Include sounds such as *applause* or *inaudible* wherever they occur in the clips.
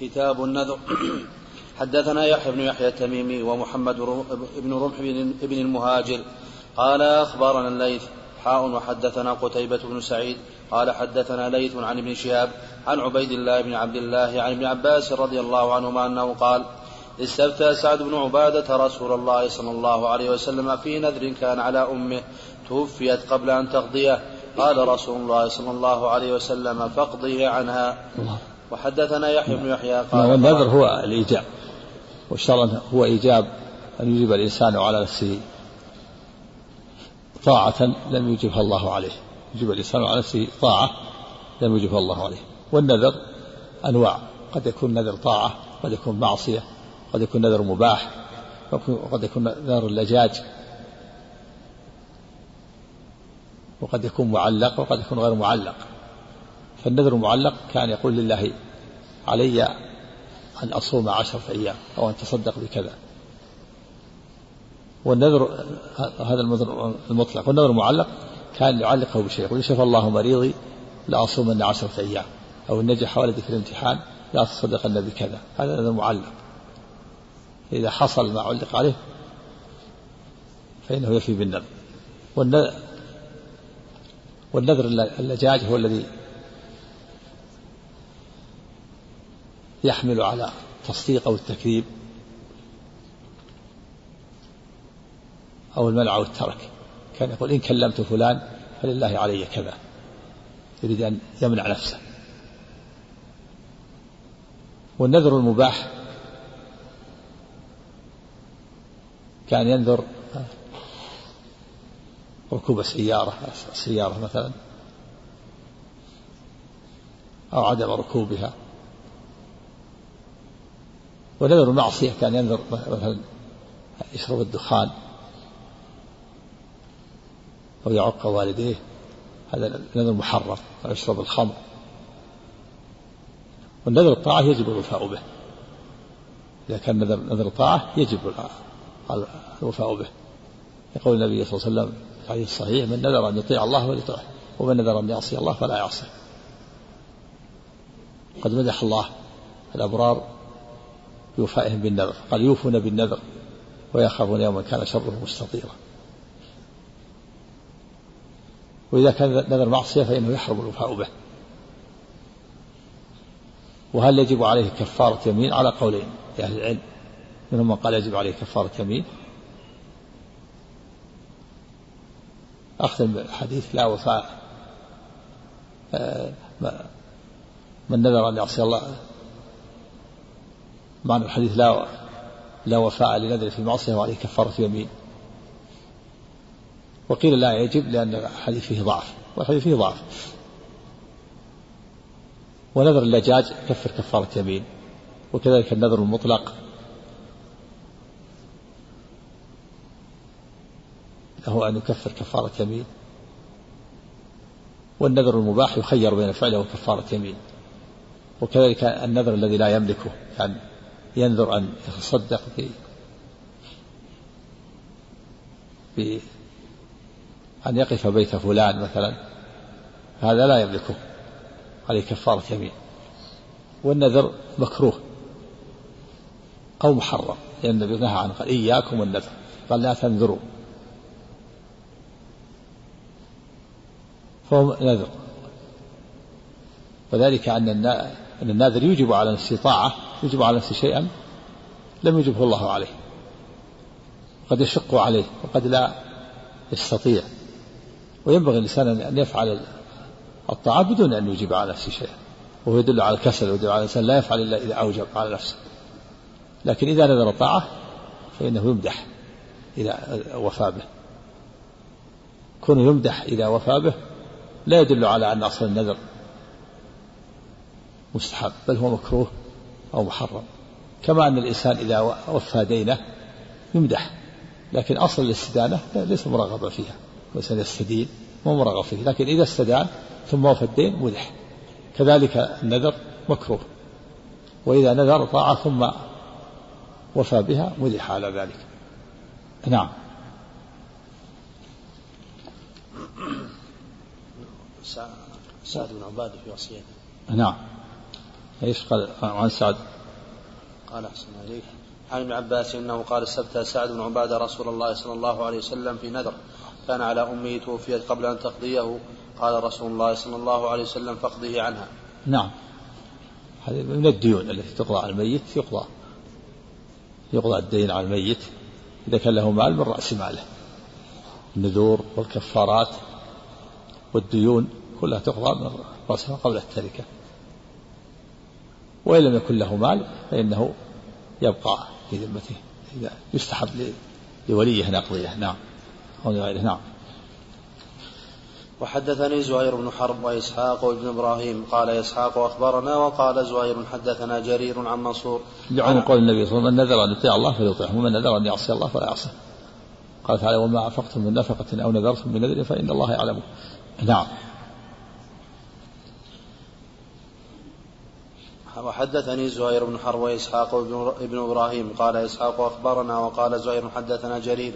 كتاب النذر. *clears throat* حدثنا يحيى بن يحيى التميمي ومحمد بن رمح بن المهاجر. قال أخبرنا الليث. حاء وحدثنا قتيبة بن سعيد. قال حدثنا ليث عن ابن شهاب عن عبيد الله بن عبد الله عن ابن عباس رضي الله عنهما أنه قال استفتى سعد بن عبادة رسول الله صلى الله عليه وسلم في نذر كان على أمه توفيت قبل أن تقضيه. قال رسول الله صلى الله عليه وسلم فاقضيه عنها. وحدثنا يحيى بن يحيى قال والنذر هو الإيجاب. والشرع هو إيجاب أن يجيب الإنسان على نفسه طاعة لم يجبها الله عليه. يجب الإنسان على نفسه طاعة لم يجبها الله عليه. والنذر أنواع. قد يكون نذر طاعة قد يكون معصية قد يكون نذر مباح وقد يكون نذر اللجاج وقد يكون معلق وقد يكون غير معلق. فالنذر المعلق كان يقول لله علي أن أصوم عشرة أيام أو أن تصدق بكذا. والنذر هذا النذر المطلق. والنذر المعلق كان يعلقه بشيء يقول شفى الله مريضي لأصومن عشرة أيام أو نجح ولدي في الامتحان لا تصدقن بكذا. هذا نذر معلق إذا حصل ما علق عليه فإنه يفي بالنذر. والنذر اللجاج هو الذي يحمل على التصديق أو التكذيب أو المنع أو الترك. كان يقول إن كلمت فلان فلله علي كذا. يريد أن يمنع نفسه. والنذر المباح كان ينذر ركوب السيارة السيارة مثلا أو عدم ركوبها. ونذر المعصية كان ينذر مثلا يشرب الدخان أو يعق والديه. هذا نذر محرم أو يشرب الخمر. والنذر الطاعة يجب الوفاء به. إذا كان نذر نذر الطاعة يجب الوفاء به. يقول النبي صلى الله عليه وسلم في الحديث الصحيح من نذر أن يطيع الله فليطعه ومن نذر أن يعصي الله فلا يعصيه قد مدح الله الأبرار بوفائهم بالنذر قال يوفون بالنذر ويخافون يوما كان شره مستطيرا. وإذا كان نذر معصية فإنه يحرم الوفاء به. وهل يجب عليه كفارة يمين؟ على قولين لأهل العلم. منهم من قال يجب عليه كفارة يمين. أختم بالحديث لا وفاء آه، من نذر أن يعصي الله معنى الحديث لا لا وفاء لنذر في المعصية وعليه كفارة يمين. وقيل لا يجب لأن الحديث فيه ضعف والحديث فيه ضعف. ونذر اللجاج كفر كفارة يمين وكذلك النذر المطلق. له أن يكفر كفارة يمين. والنذر المباح يخير بين فعله وكفارة يمين. وكذلك النذر الذي لا يملكه كان ينذر أن يتصدق ب أن يقف بيت فلان مثلا. هذا لا يملكه. عليه كفارة يمين والنذر مكروه. أو محرم لأن النبي نهى عنه. قال إياكم والنذر قال لا تنذروا. فهو نذر. وذلك أن الناذر يوجب على نفسه يوجب على نفسه شيئا لم يجبه الله عليه قد يشق عليه وقد لا يستطيع وينبغي الإنسان أن يفعل الطاعة بدون أن يجيب على نفسه شيئا وهو يدل على الكسل ويدل على الإنسان لا يفعل إلا إذا أوجب على نفسه. لكن إذا نذر طاعة فإنه يمدح إذا وفى به. كونه يمدح إذا وفى به لا يدل على أن أصل النذر مستحب بل هو مكروه. أو محرم. كما أن الإنسان إذا وفى دينه يمدح لكن أصل الاستدانة ليس مرغبا فيها الإنسان يستدين مو مرغب فيه لكن إذا استدان ثم وفى الدين مدح. كذلك النذر مكروه وإذا نذر طاعة ثم وفى بها مدح على ذلك. نعم. سعد بن عبادة في وصيته. نعم. إيش قال؟ عن سعد. قال أحسن عليك عن ابن عباس إنه قال استفتى سعد بن عبادة رسول الله صلى الله عليه وسلم في نذر. كان على أمه توفيت قبل أن تقضيه. قال رسول الله صلى الله عليه وسلم فاقضه عنها. نعم. هذه من الديون التي تقضى على الميت يقضى. يقضى الدين على الميت. إذا كان له مال من رأس ماله. النذور والكفارات والديون كلها تقضى من رأسها قبل التركة. وإن لم يكن له مال فإنه يبقى في ذمته إذا يستحب لوليه نقضيه نعم. أو لغيره. نعم. وحدثني زهير بن حرب وإسحاق وابن إبراهيم. قال إسحاق أخبرنا وقال زهير حدثنا جرير عن منصور. عن قول النبي صلى الله عليه وسلم من نذر أن يطيع الله فليطيعه ومن نذر أن يعصي الله فلا يعصيه. قال تعالى وما أنفقتم من نفقة أو نذرتم من نذر فإن الله يعلمه. نعم. وحدثني زهير بن حرب وإسحاق ابن إبراهيم. قال إسحاق أخبرنا وقال زهير حدثنا جرير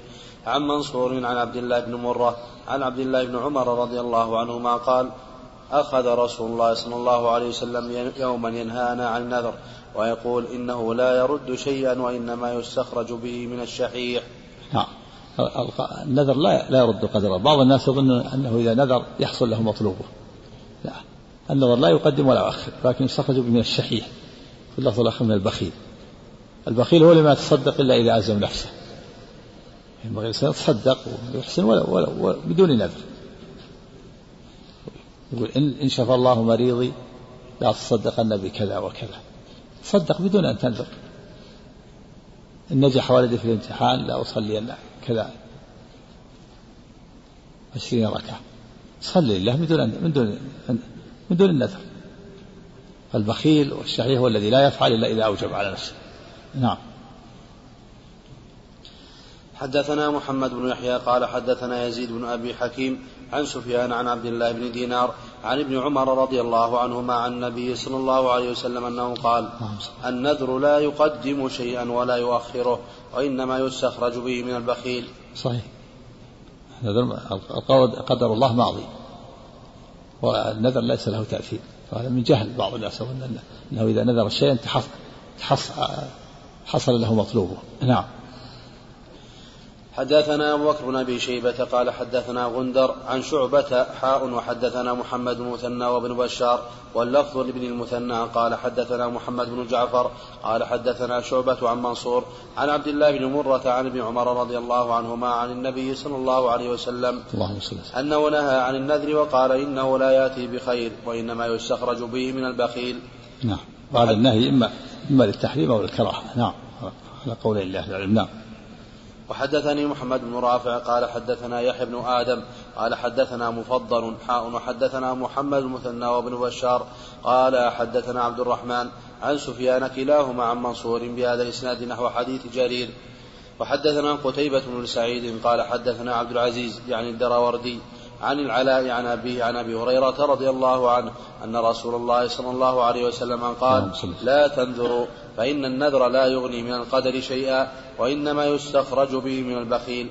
عن منصور عن عبد الله بن مرة عن عبد الله بن عمر رضي الله عنهما قال أخذ رسول الله صلى الله عليه وسلم يوما ينهانا عن النذر ويقول إنه لا يرد شيئا وإنما يستخرج به من الشحيح. نعم. النذر لا لا يرد قدره. بعض الناس يظن أنه إذا نذر يحصل له مطلوبه. النظر لا يقدم ولا يؤخر لكن يستخرج من الشحيح في اللفظ الآخر من البخيل. البخيل هو اللي ما يتصدق إلا إذا ألزم نفسه. ينبغي الإنسان يتصدق ويحسن ولا ولا, ولا بدون نذر. يقول إن, إن شفى الله مريضي لا تصدقن بكذا وكذا. تصدق بدون أن تنذر. إن نجح ولدي في الامتحان لا أصلي كذا. عشرين ركعة. صلي لله من دون من دون من دون النذر. البخيل والشحيح هو الذي لا يفعل إلا إذا أوجب على نفسه. نعم. حدثنا محمد بن يحيى قال حدثنا يزيد بن أبي حكيم عن سفيان عن عبد الله بن دينار عن ابن عمر رضي الله عنهما عن النبي صلى الله عليه وسلم أنه قال النذر لا يقدم شيئا ولا يؤخره وإنما يستخرج به من البخيل. صحيح. قدر الله ماضي والنذر ليس له تأثير. وهذا من جهل بعض الناس أنه إذا نذر شيئا حصل له مطلوبه. نعم. حدثنا أبو بكر بن أبي شيبة قال حدثنا غندر عن شعبة حاء وحدثنا محمد بن المثنى وابن بشار واللفظ لابن المثنى قال حدثنا محمد بن جعفر قال حدثنا شعبة عن منصور عن عبد الله بن مرة عن ابن عمر رضي الله عنهما عن النبي صلى الله عليه وسلم اللهم أنه نهى عن النذر وقال إنه لا يأتي بخير وإنما يستخرج به من البخيل. نعم. وهذا النهي إما إما للتحريم أو للكراهة. نعم. على قول الله العلم نعم. وحدثني محمد بن رافع قال حدثنا يحيى بن آدم قال حدثنا مفضل حاء وحدثنا محمد المثنى وابن بشار قال حدثنا عبد الرحمن عن سفيان كلاهما عن منصور بهذا الإسناد نحو حديث جرير. وحدثنا قتيبة بن سعيد قال حدثنا عبد العزيز يعني الدراوردي عن العلاء عن أبيه عن أبي هريرة رضي الله عنه أن رسول الله صلى الله عليه وسلم قال لا تنذروا فإن النذر لا يغني من القدر شيئا وإنما يستخرج به من البخيل.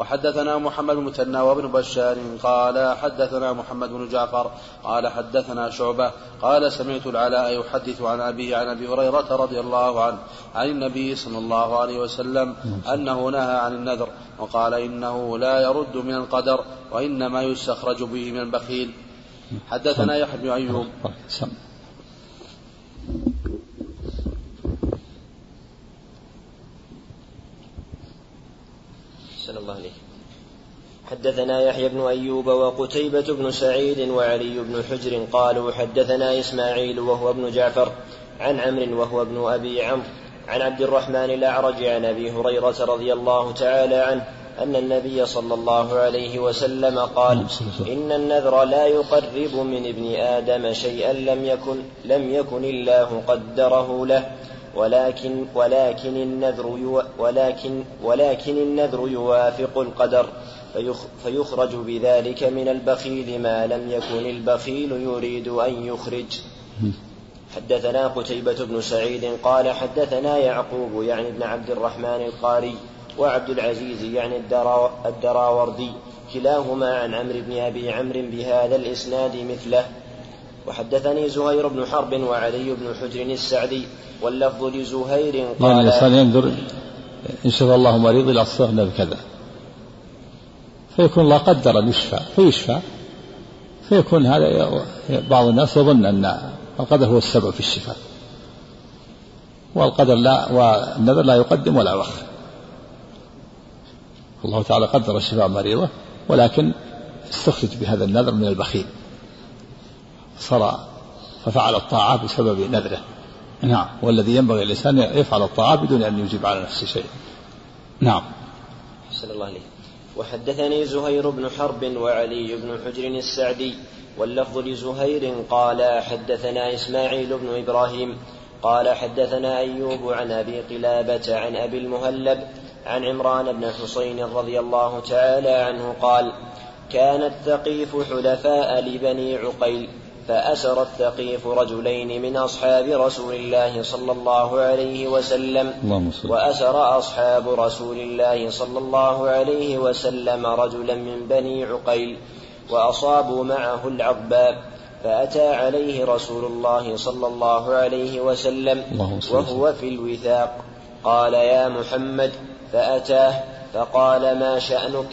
وحدثنا محمد المثنى وابن بشار قال حدثنا محمد بن جعفر قال حدثنا شعبة قال سمعت العلاء يحدث عن أبيه عن أبي هريرة رضي الله عنه عن النبي صلى الله عليه وسلم أنه نهى عن النذر وقال إنه لا يرد من القدر وإنما يستخرج به من البخيل. حدثنا يحيى بن أيوب. الله عليه حدثنا يحيى بن أيوب وقتيبة بن سعيد وعلي بن حجر قالوا حدثنا إسماعيل وهو ابن جعفر عن عمرو وهو ابن أبي عمرو عن عبد الرحمن الأعرج عن أبي هريرة رضي الله تعالى عنه أن النبي صلى الله عليه وسلم قال إن النذر لا يقرب من ابن آدم شيئا لم يكن لم يكن الله قدره له. ولكن ولكن النذر ولكن ولكن النذر يوافق القدر فيخرج بذلك من البخيل ما لم يكن البخيل يريد أن يخرج. حدثنا قتيبة بن سعيد قال حدثنا يعقوب يعني ابن عبد الرحمن القاري وعبد العزيز يعني الدراوردي كلاهما عن عمرو بن أبي عمرو بهذا الإسناد مثله. وحدثني زهير بن حرب وعلي بن حجر السعدي واللفظ لزهير قال يعني الإنسان ينظر إن شفى الله مريض إلى أصلحنا بكذا فيكون الله قدر أن يشفى فيشفى. فيكون هذا بعض الناس يظن أن القدر هو السبب في الشفاء. والقدر لا والنذر لا يقدم ولا يؤخر الله تعالى قدر الشفاء مريضه ولكن استخرج بهذا النذر من البخيل. صار ففعل الطاعة بسبب نذره. نعم. والذي ينبغي الإنسان يفعل الطاعة بدون أن يجيب على نفسه شيء. نعم. أحسن الله عليه وحدثني زهير بن حرب وعلي بن حجر السعدي واللفظ لزهير قال حدثنا إسماعيل بن إبراهيم قال حدثنا أيوب عن أبي قلابة عن أبي المهلب عن عمران بن حسين رضي الله تعالى عنه قال كان الثقيف حلفاء لبني عقيل فأسر الثقيف رجلين من أصحاب رسول الله صلى الله عليه وسلم. وأسر أصحاب رسول الله صلى الله عليه وسلم رجلا من بني عقيل وأصابوا معه العضباب فأتى عليه رسول الله صلى الله عليه وسلم وهو في الوثاق. قال يا محمد. فأتاه فقال ما شأنك؟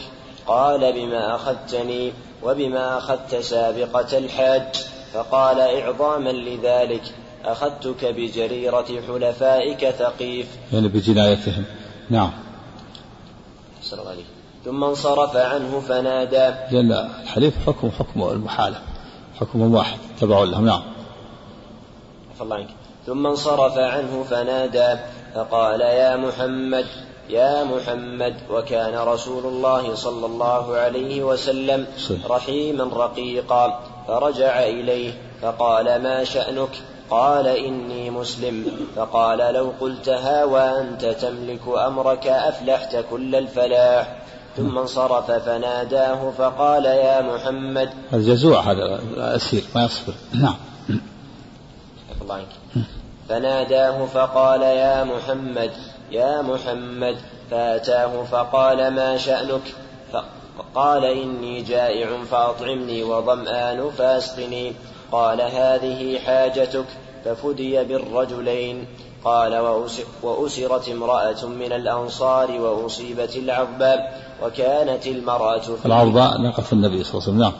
قال بما أخذتني وبما أخذت سابقة الحاج. فقال إعظاما لذلك أخذتك بجريرة حلفائك ثقيف. يعني بجنايتهم. نعم. السلام عليكم ثم انصرف عنه فنادى. لأن الحليف حكم حكم المحالة. حكم واحد تبع لهم. نعم. الله عنك. ثم انصرف عنه فنادى فقال يا محمد يا محمد وكان رسول الله صلى الله عليه وسلم. رحيما رقيقا. فرجع إليه فقال ما شأنك؟ قال إني مسلم. فقال لو قلتها وأنت تملك أمرك أفلحت كل الفلاح. ثم انصرف فناداه فقال يا محمد. الجزوع هذا الأسير ما يصبر. نعم. الله عنك فناداه فقال يا محمد يا محمد. فأتاه فقال ما شأنك؟ فقال إني جائع فأطعمني وظمآن فأسقني. قال هذه حاجتك ففدي بالرجلين. قال وأسرت امرأة من الأنصار وأصيبت العضباء وكانت المرأة في العضباء ناقة النبي صلى الله عليه وسلم. نعم.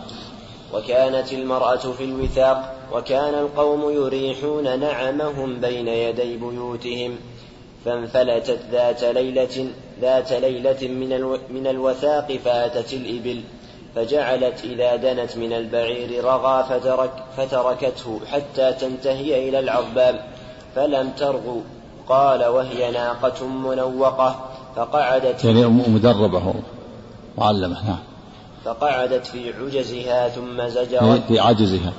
وكانت المرأة في الوثاق وكان القوم يريحون نعمهم بين يدي بيوتهم فانفلتت ذات ليلة ذات ليلة من من الوثاق فأتت الإبل فجعلت إذا دنت من البعير رغى فترك فتركته حتى تنتهي إلى العضباب فلم ترغو قال وهي ناقة منوقة فقعدت يعني مدربة معلمة نعم. فقعدت في عجزها ثم زجرت. في عجزها.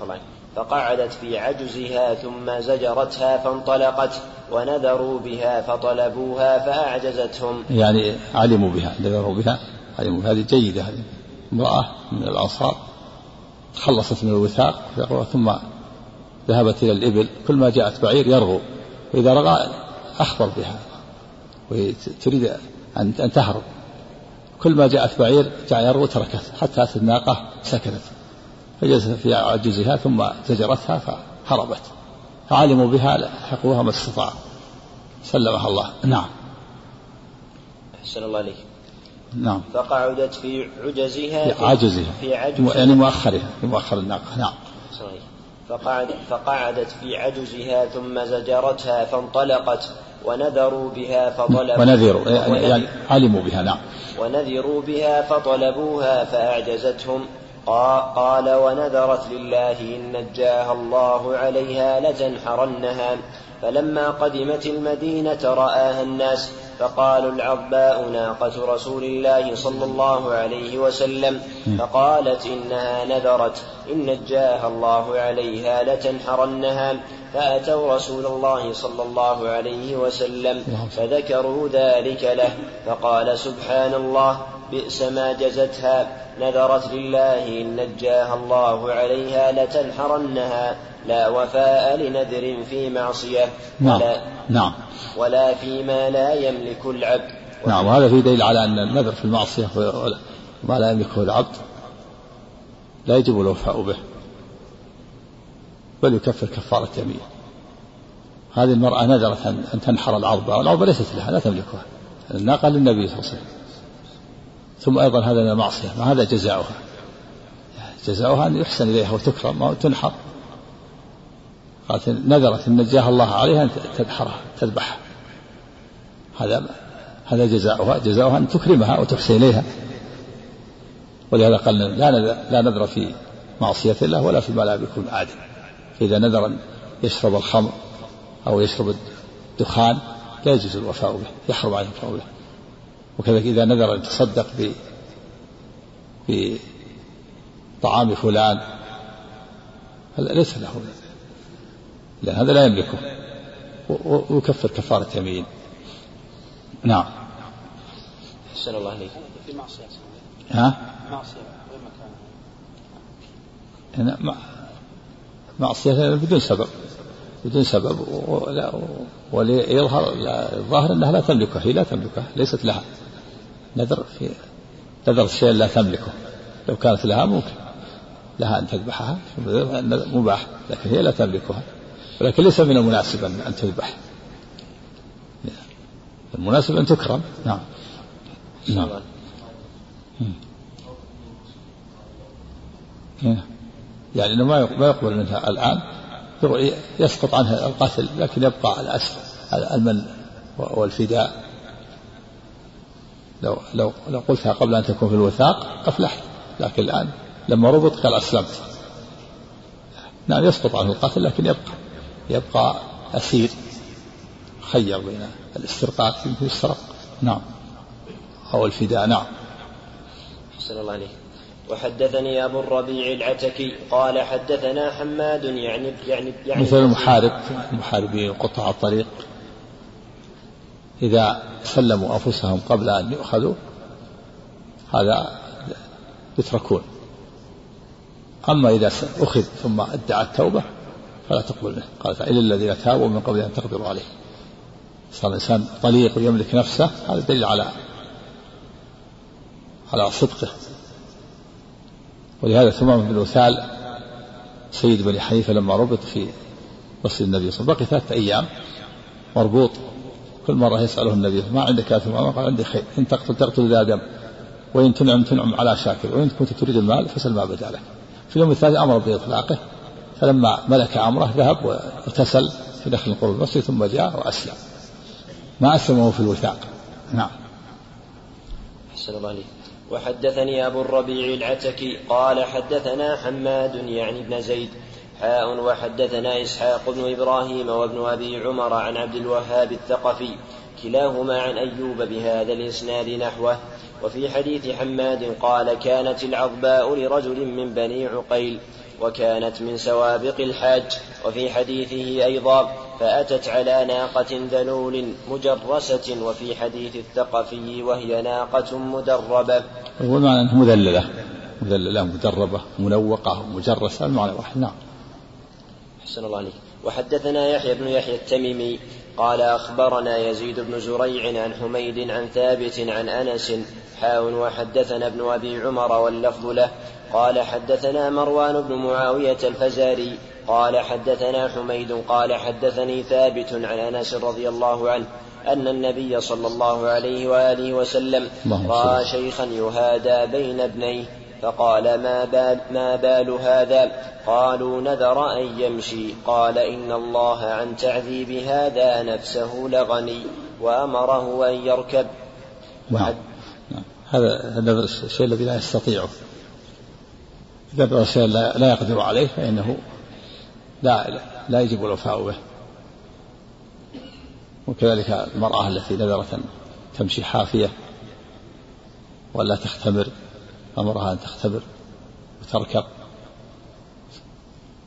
طبعا فقعدت في عجزها ثم زجرتها فانطلقت ونذروا بها فطلبوها فأعجزتهم. يعني علموا بها نذروا بها علموا هذه جيدة هذه امرأة من الأنصار تخلصت من الوثاق ثم ذهبت إلى الإبل. كل ما جاءت بعير يرغو وإذا رغى أخبر بها وتريد أن تهرب. كل ما جاءت بعير جاء يرغو تركت حتى أتت الناقة سكنت. فجلست في عجزها ثم زجرتها فهربت. فعلموا بها لحقوها ما استطاعوا. سلمها الله. نعم. أحسن الله عليك نعم. فقعدت في عجزها في عجزها. في عجزها. يعني مؤخرها في مؤخر الناقة. نعم. فقعد فقعدت في عجزها ثم زجرتها فانطلقت ونذروا بها فطلبوا ونذروا يعني علموا بها نعم. ونذروا بها فطلبوها فأعجزتهم. قال ونذرت لله إن نجاها الله عليها لتنحرنها فلما قدمت المدينة رآها الناس فقالوا العضباء ناقة رسول الله صلى الله عليه وسلم. فقالت إنها نذرت إن نجاها الله عليها لتنحرنها. فأتوا رسول الله صلى الله عليه وسلم فذكروا ذلك له. فقال سبحان الله بئس ما جزتها. نذرت لله إن نجاها الله عليها لتنحرنها. لا وفاء لنذر في معصية نعم. نعم. ولا فيما لا يملك العبد. نعم وهذا في دليل على أن النذر في المعصية ما لا يملكه العبد. لا يجب الوفاء به بل يكفر كفارة يمين هذه المرأة نذرت أن تنحر العظبة والعظبة ليست لها لا تملكها. الناقة للنبي صلى الله عليه وسلم. ثم أيضا هذا من المعصية ما هذا جزاؤها؟ جزاؤها أن يحسن إليها وتكرم وتنحر. قالت نذرت أن نجاها الله عليها أن تنحرها تذبحها. هذا هذا جزاؤها جزاؤها أن تكرمها وتحسن إليها. ولهذا قال لا لا نذر في معصية الله ولا فيما لا يكون عادل فإذا نذر أن يشرب الخمر أو يشرب الدخان لا يجوز الوفاء به يحرم عليه الوفاء به. وكذلك إذا نذر أن يتصدق ب بطعام فلان ليس له لأن هذا لا يملكه. ويكفر كفارة يمين. نعم. أحسن الله عليك في معصية. ها؟ معصية وين مكانها؟ معصية بدون سبب. بدون سبب. وليظهر الظاهر أنها لا تملكه. هي لا تملكه. ليست لها نذر في نذر شيء لا تملكه. لو كانت لها ممكن. لها أن تذبحها. مباح. لكن هي لا تملكها. ولكن ليس من المناسب ان تذبح. المناسب أن تكرم. نعم. نعم. يعني إنه ما يقبل منها الآن. يسقط عنها القتل لكن يبقى الأسر المن والفداء. لو لو لو قلتها قبل أن تكون في الوثاق أفلحت. لكن الآن لما ربط قال أسلمت نعم يسقط عنه القتل لكن يبقى. يبقى أسير خير بين الاسترقاق يمكن يسترق نعم. أو الفداء. نعم. أحسن الله عليه وحدثني أبو الربيع العتكي قال حدثنا حماد يعني يعني يعني مثل المحارب المحاربين قطاع الطريق. إذا سلموا أنفسهم قبل أن يؤخذوا هذا يتركون. أما إذا أخذ ثم أدعى التوبة فلا تقبل منه. قال إلا الذين تابوا من قبل أن تقدروا عليه. صار الإنسان طليق ويملك نفسه هذا دليل على على صدقه. ولهذا ثمام بن وثال سيد بني حنيفة لما ربط في مسجد النبي صلى الله عليه وسلم. بقي ثلاثة أيام مربوط. كل مرة يسأله النبي ما عندك يا ثمامة قال عندي خير. إن تقتل تقتل ذا دم. وإن تنعم تنعم على شاكر. وإن كنت تريد المال فسل ما بدأ لك. في اليوم الثالث أمر بإطلاقه. فلما ملك أمره ذهب واغتسل في داخل قرب المسجد ثم جاء وأسلم. ما أسلمه في الوثاق. نعم. أحسن الله عليك. وحدثني أبو الربيع العتكي قال حدثنا حماد يعني ابن زيد حاء وحدثنا إسحاق بن إبراهيم وابن أبي عمر عن عبد الوهاب الثقفي كلاهما عن أيوب بهذا الإسناد نحوه. وفي حديث حماد قال كانت العظباء لرجل من بني عقيل وكانت من سوابق الحاج وفي حديثه أيضا فأتت على ناقة ذلول مجرسة وفي حديث الثقفي وهي ناقة مدربة. هو المعنى أنها مذللة. مذللة مدربة منوقة مجرسة المعنى واحد نعم. أحسن الله عليك. وحدثنا يحيى بن يحيى التميمي قال أخبرنا يزيد بن زريع عن حميد عن ثابت عن أنس حاء وحدثنا ابن أبي عمر واللفظ له قال حدثنا مروان بن معاوية الفزاري قال حدثنا حميد قال حدثني ثابت عن أنس رضي الله عنه أن النبي صلى الله عليه وآله وسلم رأى شيخا يهادى بين ابنيه فقال ما بال, ما بال هذا قالوا نذر أن يمشي قال إن الله عن تعذيب هذا نفسه لغني وأمره أن يركب نعم. نعم. هذا هذا الشيء الذي لا يستطيعه نذر شيئا لا يقدر عليه فإنه لا لا يجب الوفاء به. وكذلك المرأة التي نذرت أن تمشي حافية ولا تختمر أمرها أن تختبر وتركب.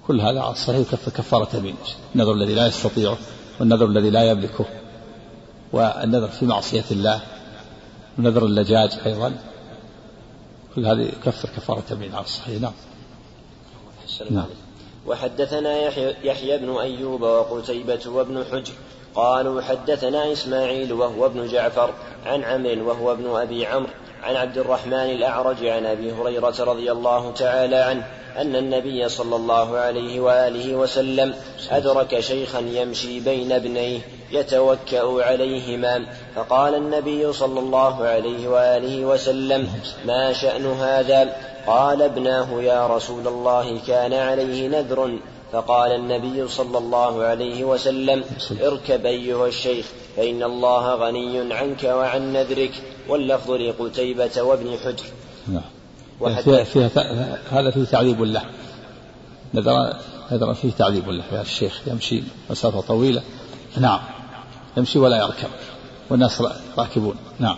كل هذا على الصحيح كفارة يمين النذر الذي لا يستطيعه والنذر الذي لا يملكه والنذر في معصية الله ونذر اللجاج أيضا. كل هذه يكفر كفارة يمين على الصحيح. نعم. نعم وحدثنا يحيى, يحيى بن أيوب وقتيبة وابن حجر قالوا حدثنا إسماعيل وهو ابن جعفر عن عمرو وهو ابن أبي عمرو عن عبد الرحمن الأعرج عن أبي هريرة رضي الله تعالى عنه أن النبي صلى الله عليه وآله وسلم أدرك شيخا يمشي بين ابنيه يتوكأ عليهما. فقال النبي صلى الله عليه وآله وسلم ما شأن هذا؟ قال ابناه يا رسول الله كان عليه نذر. فقال النبي صلى الله عليه وسلم اركب أيها الشيخ فإن الله غني عنك وعن نذرك. واللفظ لقتيبة وابن حجر. نعم. فيها, فيها هذا فيه تعذيب له. نذر نذر فيه تعذيب له يا الشيخ. يمشي مسافة طويلة. نعم. يمشي ولا يركب. والناس راكبون. نعم.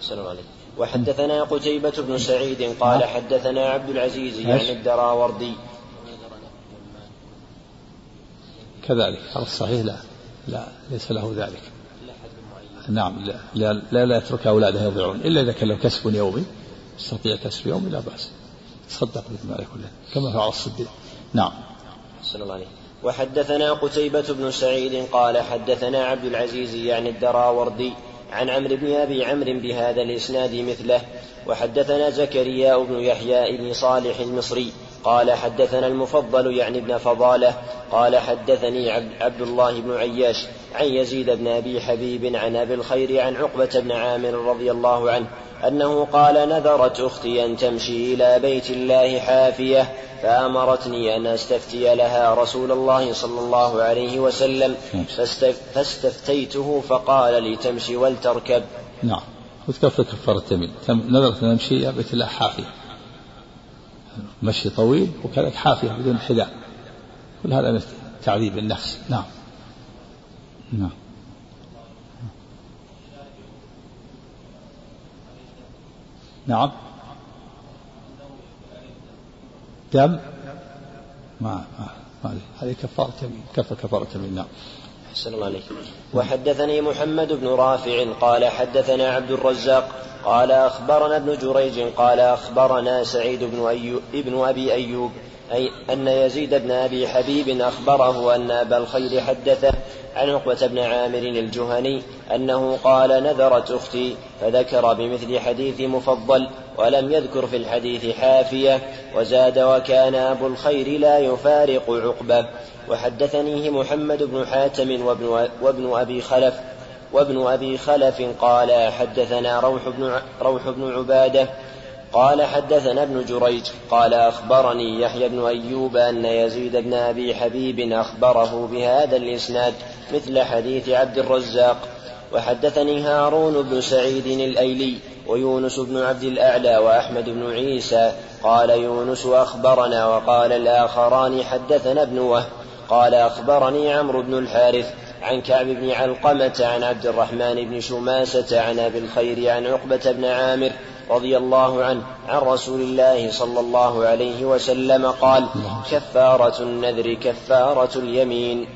السلام عليكم. وحدثنا قتيبة بن سعيد قال نعم. حدثنا عبد العزيز يعني الدراوردي. كذلك. على الصحيح لا. لا. ليس له ذلك. نعم. لا. لا, لا, لا يترك أولاده يضيعون. إلا إذا كان له كسب يومي. يستطيع كسب يومي لا بأس. تصدق بالمال كله كما فعل الصديق. نعم. صلى الله عليه وحدثنا قتيبة بن سعيد قال حدثنا عبد العزيز يعني الدراوردي عن عمرو بن أبي عمرو بهذا الإسناد مثله. وحدثنا زكريا بن يحيى بن صالح المصري قال حدثنا المفضل يعني ابن فضالة قال حدثني عبد الله بن عياش عن يزيد بن أبي حبيب عن أبي الخير عن عقبة بن عامر رضي الله عنه أنه قال نذرت أختي أن تمشي إلى بيت الله حافية فأمرتني أن أستفتي لها رسول الله صلى الله عليه وسلم فاستفتيته فقال لي تمشي ولتركب. نعم. وتكفر كفارة يمين نذرت أن أمشي إلى بيت الله حافية. مشي طويل وكذلك حافية بدون حذاء. كل هذا من تعذيب النفس. نعم. نعم. نعم. دم؟ ما ما هذه كفارة يمين. كفارة نعم. أحسن الله عليك. وحدثني محمد بن رافع قال حدثنا عبد الرزاق قال أخبرنا ابن جريج قال أخبرنا سعيد بن, أيوب ابن أبي أيوب أي أن يزيد بن أبي حبيب أخبره أن أبا الخير حدثه عن عقبة بن عامر الجهني أنه قال نذرت أختي فذكر بمثل حديث مفضل ولم يذكر في الحديث حافية وزاد وكان أبو الخير لا يفارق عقبة. وحدثنيه محمد بن حاتم وابن, وابن أبي خلف وابن أبي خلف قال حدثنا روح بن, روح بن عبادة قال حدثنا ابن جريج قال أخبرني يحيى بن أيوب أن يزيد بن أبي حبيب أخبره بهذا الإسناد مثل حديث عبد الرزاق. وحدثني هارون بن سعيد الأيلي ويونس بن عبد الأعلى وأحمد بن عيسى قال يونس أخبرنا وقال الآخران حدثنا ابن وهب قال أخبرني عمرو بن الحارث عن كعب بن علقمة عن عبد الرحمن بن شماسة عن أبي الخير عن عقبة بن عامر رضي الله عنه عن رسول الله صلى الله عليه وسلم قال كفارة النذر كفارة اليمين.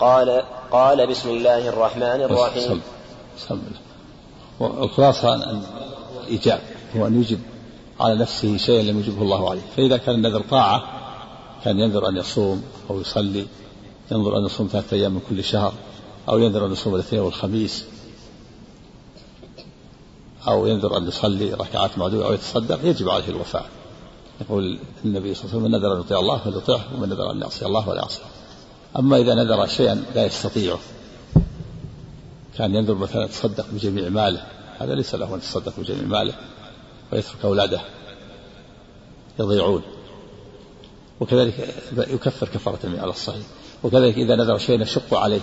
قال قال بسم الله الرحمن الرحيم. والخلاصة الإيجاب هو أن يجب على نفسه شيئا لم يجبه الله عليه. فإذا كان النذر طاعة كان ينذر أن يصوم أو يصلي ينظر أن يصوم ثلاثة أيام من كل شهر أو ينذر أن يصوم الاثنين والخميس أو ينذر أن يصلي ركعات معدودة أو يتصدق يجب عليه الوفاء. يقول النبي صلى الله عليه وسلم من نذر أن يطيع الله فليطيعه ومن نذر أن يعصي الله فلا يعصيه أما إذا نذر شيئا لا يستطيعه كان ينذر مثلا يتصدق بجميع ماله. هذا ليس له أن يتصدق بجميع ماله ويترك أولاده يضيعون. وكذلك يكفر كفارة على الصحيح. وكذلك إذا نذر شيئا يشق عليه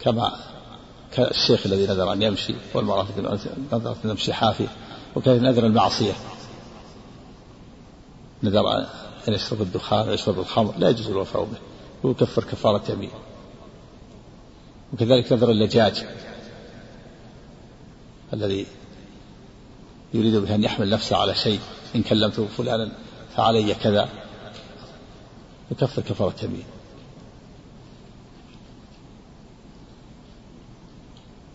كما كالشيخ الذي نذر أن يمشي والمرأة نذرت أن تمشي حافية. وكذلك نذر المعصية. نذر أن يشرب الدخان ويشرب الخمر لا يجوز الوفاء به. ويكفر كفارة يمين. وكذلك نذر اللجاج الذي يريد به أن يحمل نفسه على شيء إن كلمت فلانا فعلي كذا. يكفر كفارة يمين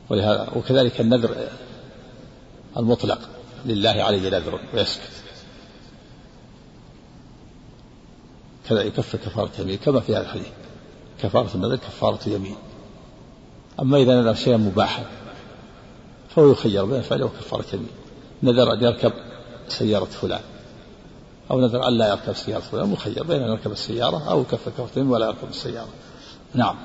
ولهذا وكذلك النذر المطلق لله عليه نذر ويسكت. كذا يكفر كفارة يمين كما في هذا الحديث. كفارة النذر كفارة يمين أما إذا نذر شيئا مباحا فهو يخير بين فعله وكفارة يمين نذر أن يركب سيارة فلان أو نذر ألا يركب سيارة فلان مخير بين أن يركب السيارة أو كف كفتين ولا يركب السيارة. نعم.